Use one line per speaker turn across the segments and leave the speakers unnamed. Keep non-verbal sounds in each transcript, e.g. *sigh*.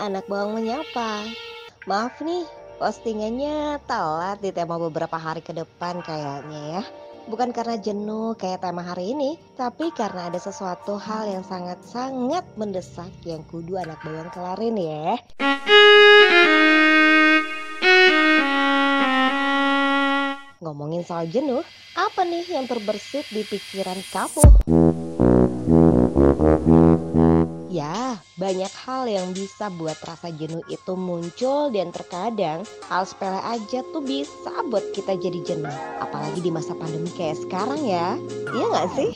anak bawang menyapa. Maaf nih, postingannya telat di tema beberapa hari ke depan kayaknya ya. Bukan karena jenuh kayak tema hari ini, tapi karena ada sesuatu hal yang sangat-sangat mendesak yang kudu anak bawang kelarin ya. Ngomongin soal jenuh, apa nih yang terbersit di pikiran kamu? Ya, banyak hal yang bisa buat rasa jenuh itu muncul dan terkadang hal sepele aja tuh bisa buat kita jadi jenuh. Apalagi di masa pandemi kayak sekarang ya. Iya nggak sih?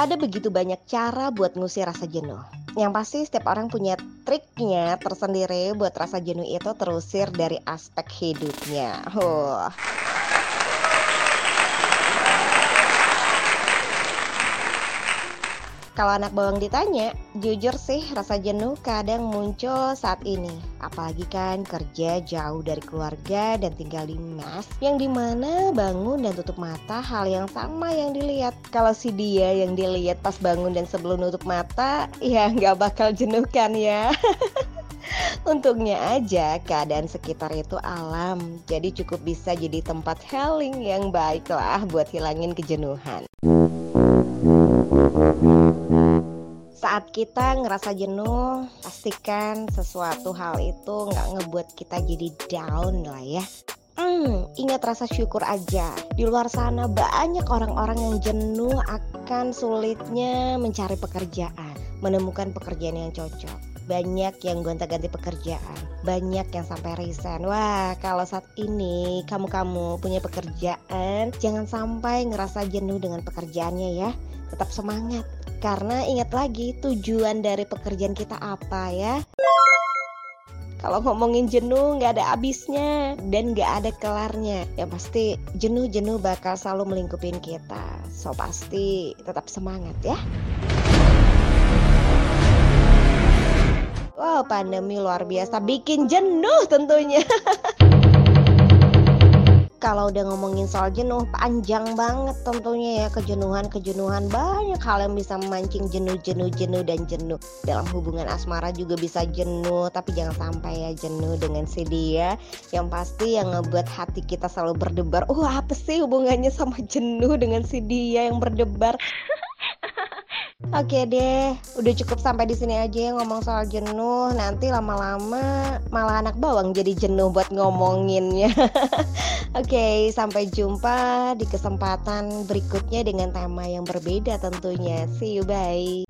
Ada begitu banyak cara buat ngusir rasa jenuh. Yang pasti setiap orang punya triknya tersendiri buat rasa jenuh itu terusir dari aspek hidupnya. Huh. Kalau anak bawang ditanya, jujur sih rasa jenuh kadang muncul saat ini. Apalagi kan kerja jauh dari keluarga dan tinggal di mes yang di mana bangun dan tutup mata hal yang sama yang dilihat. Kalau si dia yang dilihat pas bangun dan sebelum nutup mata, *laughs* ya nggak bakal jenuh kan ya. *laughs* Untungnya aja keadaan sekitar itu alam, jadi cukup bisa jadi tempat healing yang baik lah buat hilangin kejenuhan. Saat kita ngerasa jenuh, pastikan sesuatu hal itu nggak ngebuat kita jadi down lah ya. Hmm, ingat rasa syukur aja. Di luar sana banyak orang-orang yang jenuh akan sulitnya mencari pekerjaan, menemukan pekerjaan yang cocok. Banyak yang gonta-ganti pekerjaan, banyak yang sampai resign. Wah, kalau saat ini kamu-kamu punya pekerjaan, jangan sampai ngerasa jenuh dengan pekerjaannya ya. Tetap semangat, karena ingat lagi tujuan dari pekerjaan kita apa ya. Kalau ngomongin jenuh nggak ada habisnya dan nggak ada kelarnya. Yang pasti jenuh-jenuh bakal selalu melingkupin kita. So pasti tetap semangat ya. Wow, pandemi luar biasa bikin jenuh tentunya. *laughs* kalau udah ngomongin soal jenuh panjang banget tentunya ya. Kejenuhan-kejenuhan banyak hal yang bisa memancing jenuh jenuh jenuh dan jenuh. Dalam hubungan asmara juga bisa jenuh tapi jangan sampai ya jenuh dengan si dia. Yang pasti yang ngebuat hati kita selalu berdebar oh apa sih hubungannya sama jenuh dengan si dia yang berdebar Oke deh, udah cukup sampai di sini aja ya ngomong soal jenuh. Nanti lama-lama malah anak bawang jadi jenuh buat ngomonginnya. *laughs* Oke, sampai jumpa di kesempatan berikutnya dengan tema yang berbeda tentunya. See you, bye.